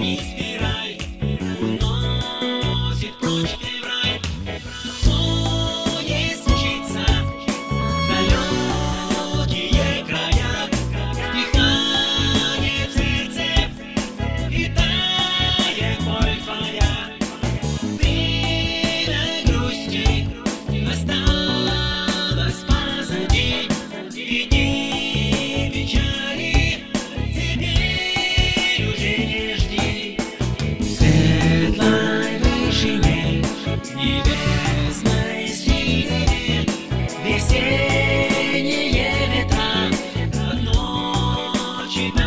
Inspirai, o nosso pronto you